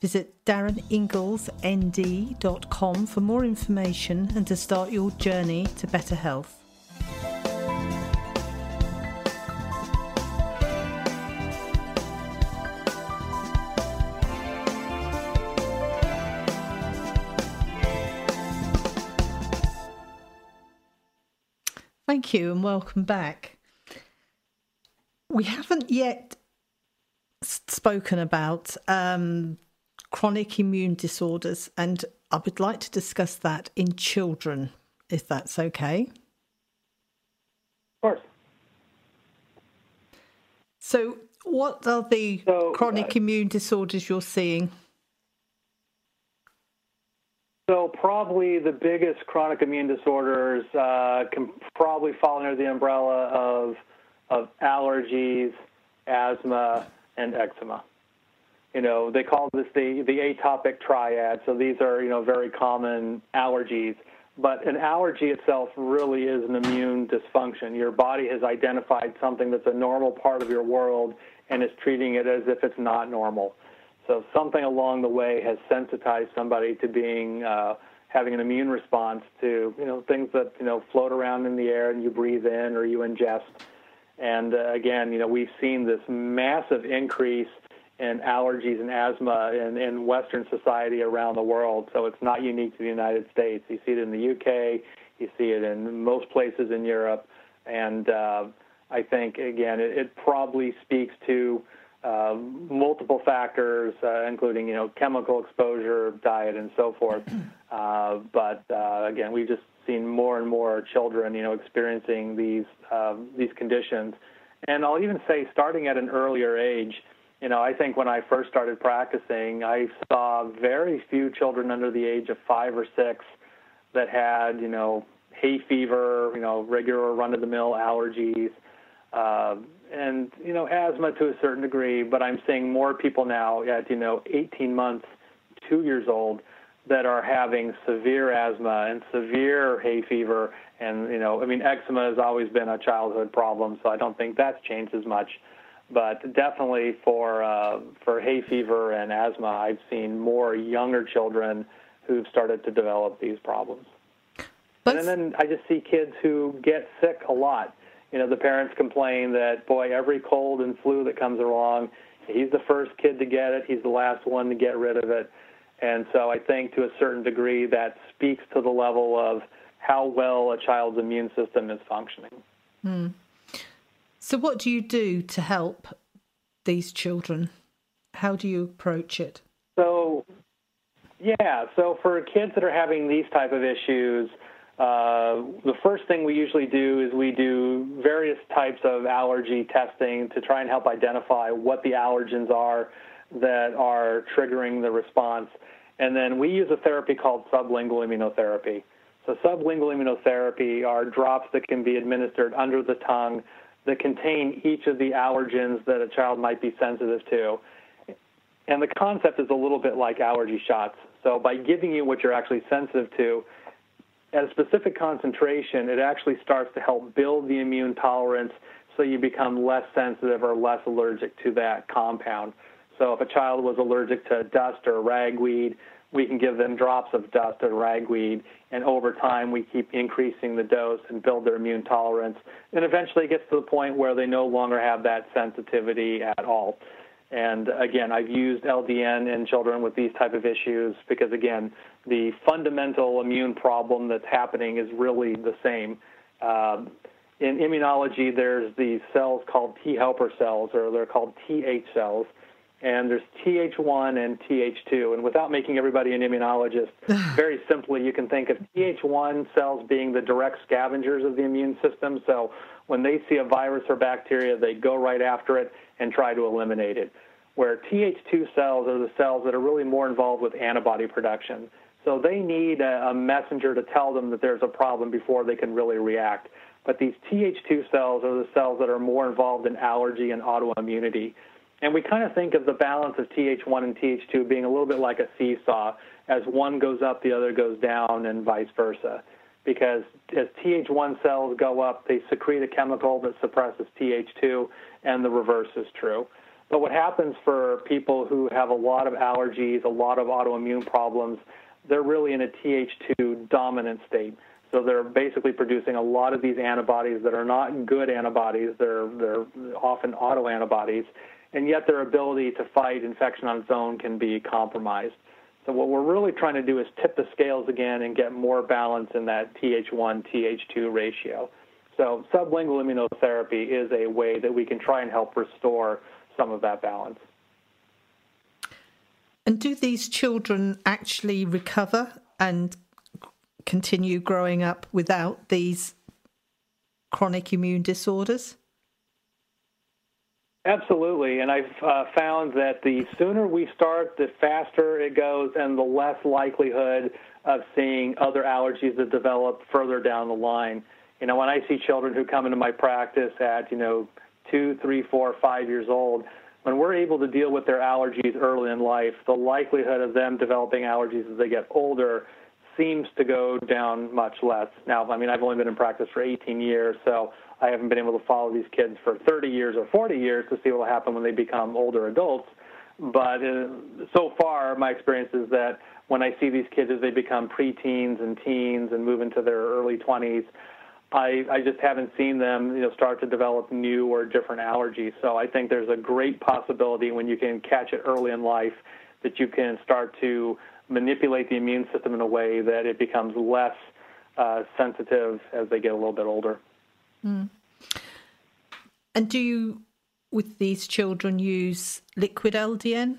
Visit dariningelsnd.com for more information and to start your journey to better health. Thank you and welcome back. We haven't yet spoken about um, chronic immune disorders, and I would like to discuss that in children, if that's okay. Of course. So, what are the so, chronic uh, immune disorders you're seeing? So probably the biggest chronic immune disorders uh, can probably fall under the umbrella of of allergies, asthma, and eczema. You know, they call this the the atopic triad. So these are you know very common allergies. But an allergy itself really is an immune dysfunction. Your body has identified something that's a normal part of your world and is treating it as if it's not normal. So something along the way has sensitized somebody to being uh, having an immune response to you know things that you know float around in the air and you breathe in or you ingest. And uh, again, you know we've seen this massive increase in allergies and asthma in, in Western society around the world. So it's not unique to the United States. You see it in the UK, you see it in most places in Europe, and uh, I think again it, it probably speaks to uh, multiple factors, uh, including you know chemical exposure, diet, and so forth. Uh, but uh, again, we've just seen more and more children, you know, experiencing these um, these conditions. And I'll even say, starting at an earlier age, you know, I think when I first started practicing, I saw very few children under the age of five or six that had, you know, hay fever, you know, regular run-of-the-mill allergies. Uh, and you know asthma to a certain degree, but I'm seeing more people now at you know 18 months, two years old, that are having severe asthma and severe hay fever, and you know I mean eczema has always been a childhood problem, so I don't think that's changed as much. But definitely for uh, for hay fever and asthma, I've seen more younger children who've started to develop these problems. But, and then I just see kids who get sick a lot you know, the parents complain that, boy, every cold and flu that comes along, he's the first kid to get it, he's the last one to get rid of it. And so I think to a certain degree that speaks to the level of how well a child's immune system is functioning. Hmm. So, what do you do to help these children? How do you approach it? So, yeah, so for kids that are having these type of issues, uh, the first thing we usually do is we do various types of allergy testing to try and help identify what the allergens are that are triggering the response. And then we use a therapy called sublingual immunotherapy. So sublingual immunotherapy are drops that can be administered under the tongue that contain each of the allergens that a child might be sensitive to. And the concept is a little bit like allergy shots. So by giving you what you're actually sensitive to, at a specific concentration, it actually starts to help build the immune tolerance so you become less sensitive or less allergic to that compound. So if a child was allergic to dust or ragweed, we can give them drops of dust or ragweed, and over time we keep increasing the dose and build their immune tolerance. And eventually it gets to the point where they no longer have that sensitivity at all. And again, I've used LDN in children with these type of issues because again, the fundamental immune problem that's happening is really the same. Um, in immunology, there's these cells called T helper cells, or they're called TH cells, and there's TH1 and TH2. And without making everybody an immunologist, very simply, you can think of TH1 cells being the direct scavengers of the immune system. So when they see a virus or bacteria, they go right after it and try to eliminate it. Where TH2 cells are the cells that are really more involved with antibody production. So they need a, a messenger to tell them that there's a problem before they can really react. But these TH2 cells are the cells that are more involved in allergy and autoimmunity. And we kind of think of the balance of TH1 and TH2 being a little bit like a seesaw. As one goes up, the other goes down, and vice versa. Because as TH1 cells go up, they secrete a chemical that suppresses TH2, and the reverse is true. But what happens for people who have a lot of allergies, a lot of autoimmune problems, they're really in a TH2 dominant state. So they're basically producing a lot of these antibodies that are not good antibodies. They're they're often autoantibodies, and yet their ability to fight infection on its own can be compromised. So what we're really trying to do is tip the scales again and get more balance in that Th1 Th2 ratio. So sublingual immunotherapy is a way that we can try and help restore some of that balance. And do these children actually recover and continue growing up without these chronic immune disorders? Absolutely, and I've uh, found that the sooner we start, the faster it goes, and the less likelihood of seeing other allergies that develop further down the line. You know, when I see children who come into my practice at you know two, three, four, five years old, when we're able to deal with their allergies early in life, the likelihood of them developing allergies as they get older seems to go down much less. Now, I mean, I've only been in practice for 18 years, so I haven't been able to follow these kids for 30 years or 40 years to see what will happen when they become older adults. But uh, so far, my experience is that when I see these kids as they become preteens and teens and move into their early 20s, I, I just haven't seen them, you know, start to develop new or different allergies. So I think there's a great possibility when you can catch it early in life that you can start to manipulate the immune system in a way that it becomes less uh, sensitive as they get a little bit older. Mm. And do you, with these children, use liquid LDN?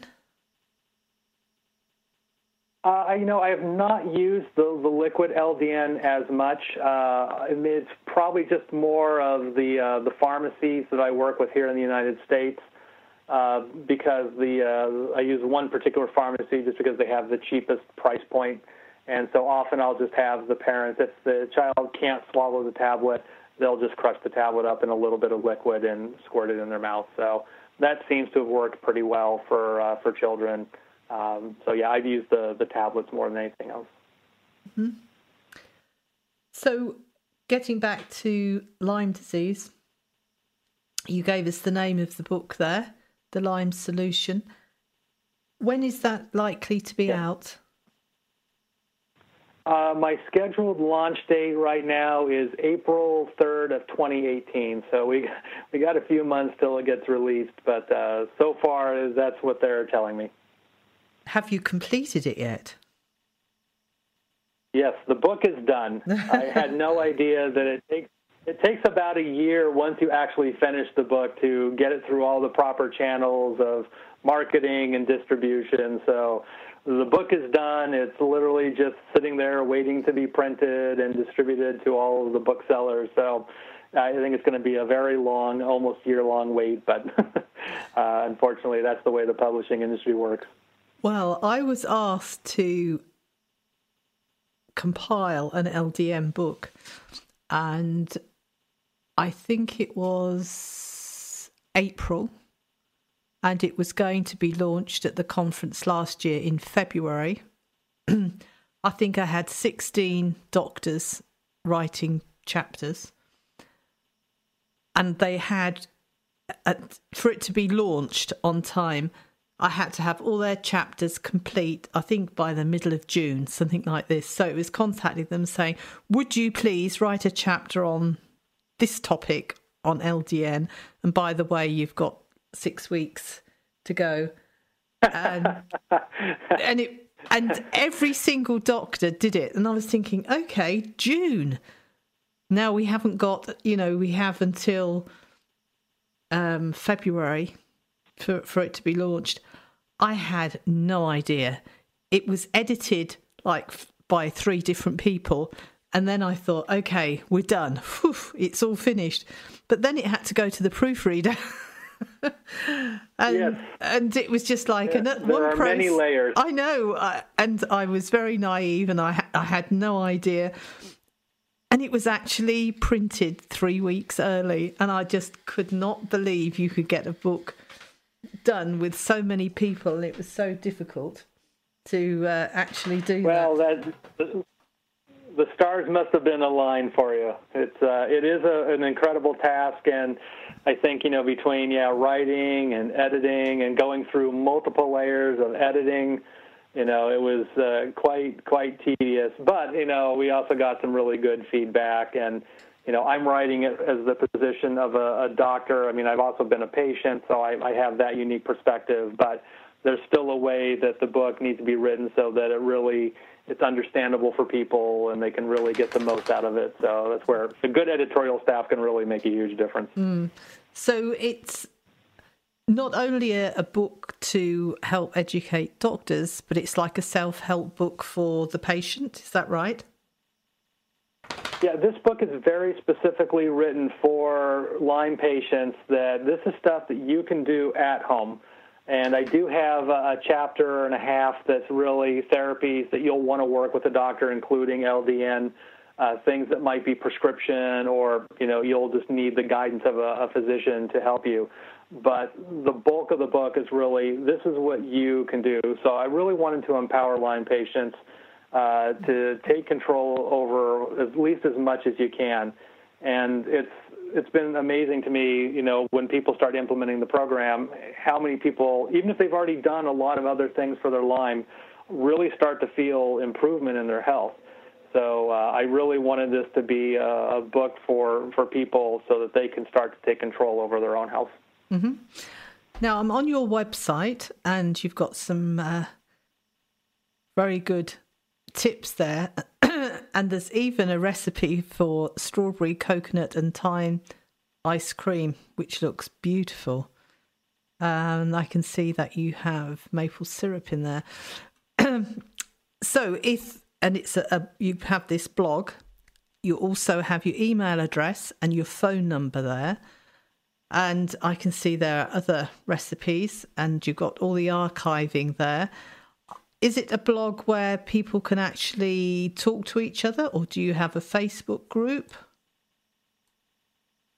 Uh, you know, I have not used the, the liquid LDN as much. Uh, it's probably just more of the uh, the pharmacies that I work with here in the United States uh, because the uh, I use one particular pharmacy just because they have the cheapest price point, and so often I'll just have the parents if the child can't swallow the tablet, they'll just crush the tablet up in a little bit of liquid and squirt it in their mouth. So that seems to have worked pretty well for uh, for children. Um, so yeah, I've used the the tablets more than anything else. Mm-hmm. So, getting back to Lyme disease, you gave us the name of the book there, The Lyme Solution. When is that likely to be yeah. out? Uh, my scheduled launch date right now is April 3rd of 2018. So we we got a few months till it gets released, but uh, so far that's what they're telling me. Have you completed it yet? Yes, the book is done. I had no idea that it takes it takes about a year once you actually finish the book to get it through all the proper channels of marketing and distribution. So the book is done. It's literally just sitting there waiting to be printed and distributed to all of the booksellers. So I think it's going to be a very long, almost year long wait, but uh, unfortunately, that's the way the publishing industry works. Well, I was asked to compile an LDN book, and I think it was April, and it was going to be launched at the conference last year in February. I think I had 16 doctors writing chapters, and they had, uh, for it to be launched on time, I had to have all their chapters complete, I think by the middle of June, something like this. So it was contacting them saying, Would you please write a chapter on this topic on LDN? And by the way, you've got six weeks to go. And, and it and every single doctor did it. And I was thinking, okay, June. Now we haven't got, you know, we have until um, February for, for it to be launched. I had no idea. It was edited like by three different people. And then I thought, okay, we're done. Whew, it's all finished. But then it had to go to the proofreader. and, yes. and it was just like yes, an, one are press. Many layers. I know, uh, and I was very naive, and I I had no idea. And it was actually printed three weeks early, and I just could not believe you could get a book done with so many people, it was so difficult to uh, actually do well, that. Well, the stars must have been aligned for you. It's uh, it is a, an incredible task, and I think you know between yeah writing and editing and going through multiple layers of editing, you know it was uh, quite quite tedious. But you know we also got some really good feedback, and you know, I'm writing it as the position of a, a doctor. I mean, I've also been a patient, so I, I have that unique perspective. But there's still a way that the book needs to be written so that it really it's understandable for people and they can really get the most out of it. So that's where a good editorial staff can really make a huge difference. Mm. So it's not only a, a, book to help educate doctors, but it's like a self help book for the patient. Is that right? Yeah, this book is very specifically written for Lyme patients that this is stuff that you can do at home. And I do have a chapter and a half that's really therapies that you'll want to work with a doctor, including LDN, uh, things that might be prescription or, you know, you'll just need the guidance of a, a physician to help you. But the bulk of the book is really this is what you can do. So I really wanted to empower Lyme patients uh, to take control over at least as much as you can. And it's it's been amazing to me, you know, when people start implementing the program, how many people, even if they've already done a lot of other things for their Lyme, really start to feel improvement in their health. So uh, I really wanted this to be a, a, book for, for people so that they can start to take control over their own health. Mm-hmm. Now I'm on your website, and you've got some uh, very good tips there. and there's even a recipe for strawberry, coconut, and thyme ice cream, which looks beautiful. And I can see that you have maple syrup in there. so if and it's a, a you have this blog, you also have your email address and your phone number there. And I can see there are other recipes, and you've got all the archiving there is it a blog where people can actually talk to each other, or do you have a Facebook group?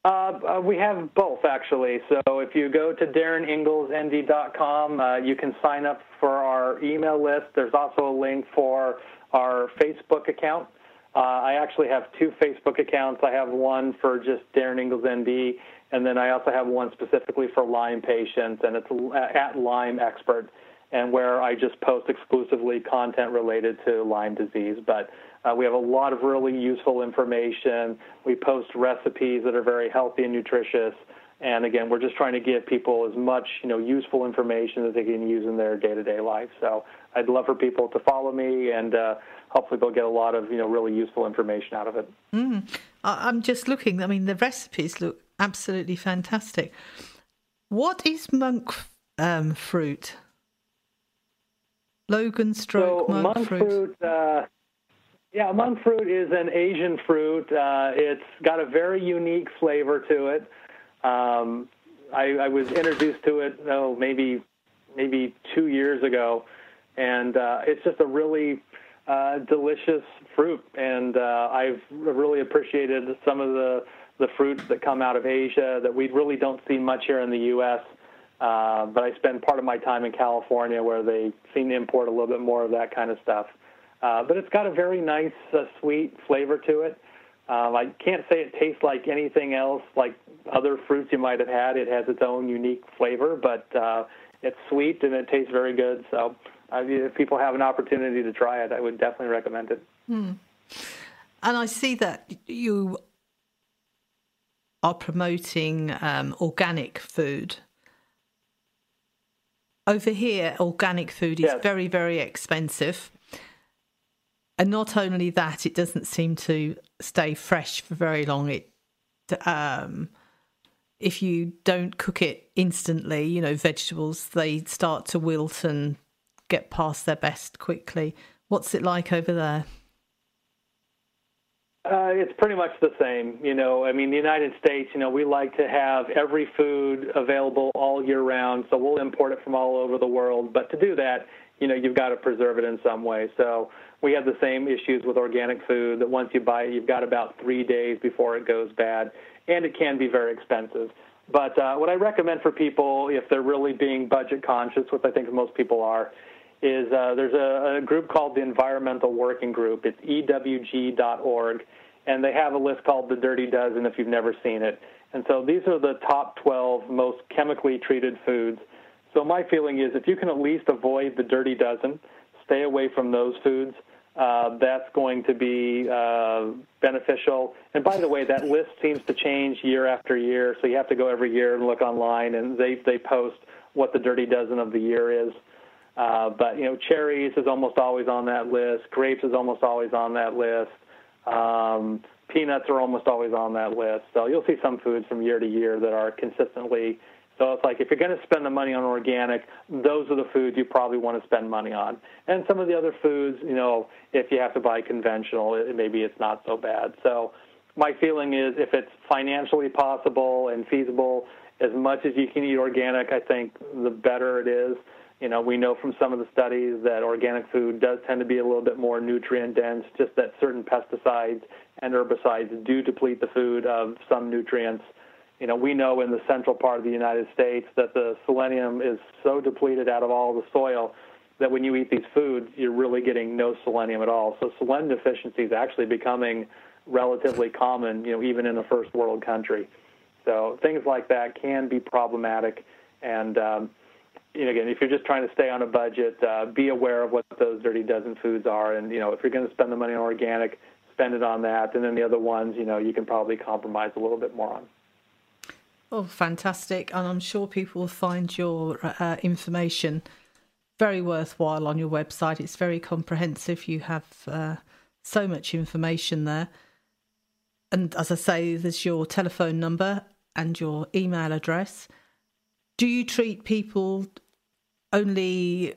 Uh, uh, we have both, actually. So if you go to dariningelsnd.com, uh, you can sign up for our email list. There's also a link for our Facebook account. Uh, I actually have two Facebook accounts. I have one for just Darin Ingels ND, and then I also have one specifically for Lyme patients, and it's at Lyme Expert and where I just post exclusively content related to Lyme disease. But uh, we have a lot of really useful information. We post recipes that are very healthy and nutritious. And again, we're just trying to give people as much, you know, useful information that they can use in their day-to-day life. So I'd love for people to follow me, and uh, hopefully they'll get a lot of, you know, really useful information out of it. Mm. I'm just looking. I mean, the recipes look absolutely fantastic. What is monk um, fruit? Logan stroke so monk, monk fruit. fruit uh, yeah, monk fruit is an Asian fruit. Uh, it's got a very unique flavor to it. Um, I, I was introduced to it, oh, maybe maybe two years ago, and uh, it's just a really uh, delicious fruit. And uh, I've really appreciated some of the the fruits that come out of Asia that we really don't see much here in the U.S. Uh, but I spend part of my time in California where they seem to import a little bit more of that kind of stuff. Uh, but it's got a very nice, uh, sweet flavor to it. Um, I can't say it tastes like anything else, like other fruits you might have had. It has its own unique flavor, but uh, it's sweet and it tastes very good. So uh, if people have an opportunity to try it, I would definitely recommend it. Mm. And I see that you are promoting um, organic food. Over here, organic food is yes. very, very expensive. And not only that, it doesn't seem to stay fresh for very long. It um, if you don't cook it instantly, you know, vegetables they start to wilt and get past their best quickly. What's it like over there? Uh, it's pretty much the same. You know, I mean, the United States, you know, we like to have every food available all year round, so we'll import it from all over the world. But to do that, you know, you've got to preserve it in some way. So we have the same issues with organic food that once you buy it, you've got about three days before it goes bad, and it can be very expensive. But uh, what I recommend for people, if they're really being budget conscious, which I think most people are, is uh, there's a, a, group called the Environmental Working Group. It's ewg.org, and they have a list called the Dirty Dozen if you've never seen it. And so these are the top 12 most chemically treated foods. So my feeling is if you can at least avoid the Dirty Dozen, stay away from those foods. Uh, that's going to be uh, beneficial. And by the way, that list seems to change year after year, so you have to go every year and look online, and they they post what the dirty dozen of the year is. Uh, but you know, cherries is almost always on that list. Grapes is almost always on that list. Um, peanuts are almost always on that list. So you'll see some foods from year to year that are consistently. So it's like if you're going to spend the money on organic, those are the foods you probably want to spend money on. And some of the other foods, you know, if you have to buy conventional, it, maybe it's not so bad. So my feeling is if it's financially possible and feasible, as much as you can eat organic, I think the better it is. You know, we know from some of the studies that organic food does tend to be a little bit more nutrient dense, just that certain pesticides and herbicides do deplete the food of some nutrients. You know, we know in the central part of the United States that the selenium is so depleted out of all the soil that when you eat these foods, you're really getting no selenium at all. So selenium deficiency is actually becoming relatively common, you know, even in a first world country. So things like that can be problematic. And um, you know, again, if you're just trying to stay on a budget, uh, be aware of what those dirty dozen foods are, and you know, if you're going to spend the money on organic, spend it on that, and then the other ones, you know, you can probably compromise a little bit more on. Oh, fantastic! And I'm sure people will find your uh, information very worthwhile on your website. It's very comprehensive. You have uh, so much information there. And as I say, there's your telephone number and your email address. Do you treat people only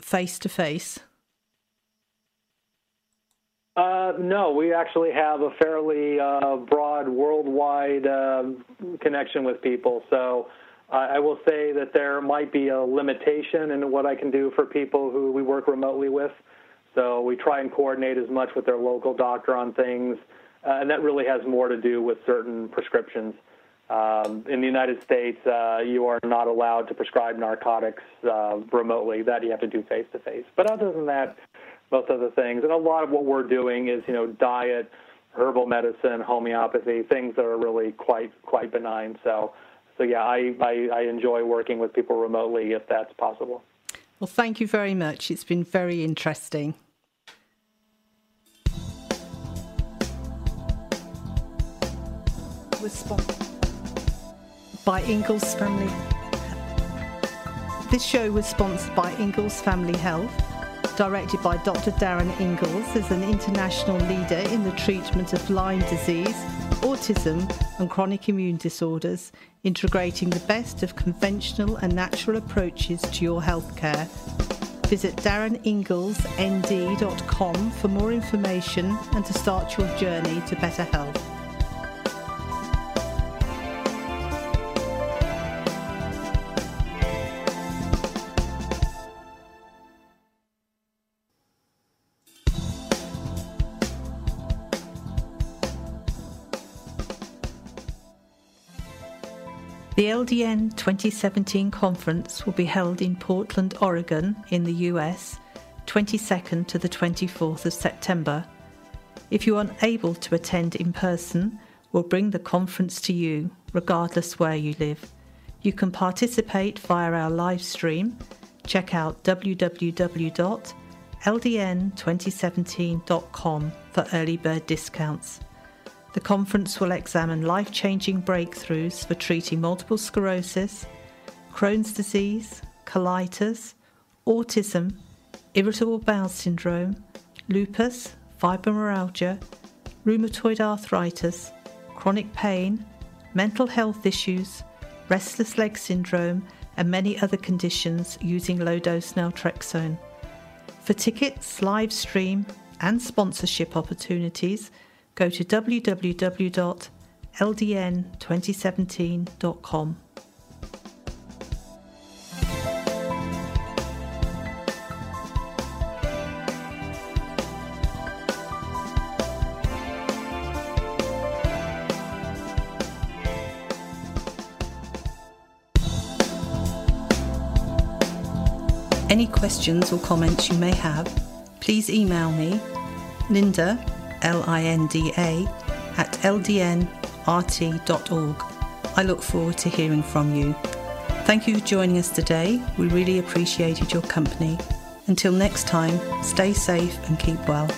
face to face? no, we actually have a fairly uh, broad worldwide uh, connection with people. So I will say that there might be a limitation in what I can do for people who we work remotely with. So we try and coordinate as much with their local doctor on things, uh, and that really has more to do with certain prescriptions. Um, in the United States, uh, you are not allowed to prescribe narcotics uh, remotely. That you have to do face to face. But other than that, most other things, and a lot of what we're doing is, you know, diet, herbal medicine, homeopathy, things that are really quite quite benign. So, so yeah, I, I, I enjoy working with people remotely if that's possible. Well, thank you very much. It's been very interesting. Response by Ingels Family. This show was sponsored by Ingels Family Health, directed by Dr. Darin Ingels as an international leader in the treatment of Lyme disease, autism, and chronic immune disorders, integrating the best of conventional and natural approaches to your healthcare. Visit dariningelsnd.com for more information and to start your journey to better health. The LDN 2017 conference will be held in Portland, Oregon, in the US, 22nd to the 24th of September. If you are unable to attend in person, we'll bring the conference to you, regardless where you live. You can participate via our live stream. Check out www.ldn2017.com for early bird discounts. The conference will examine life changing breakthroughs for treating multiple sclerosis, Crohn's disease, colitis, autism, irritable bowel syndrome, lupus, fibromyalgia, rheumatoid arthritis, chronic pain, mental health issues, restless leg syndrome, and many other conditions using low dose naltrexone. For tickets, live stream, and sponsorship opportunities, go to www.ldn2017.com. Any questions or comments you may have, please email me, Linda L-I-N-D-A, at ldnrt.org. I look forward to hearing from you. Thank you for joining us today. We really appreciated your company. Until next time, stay safe and keep well.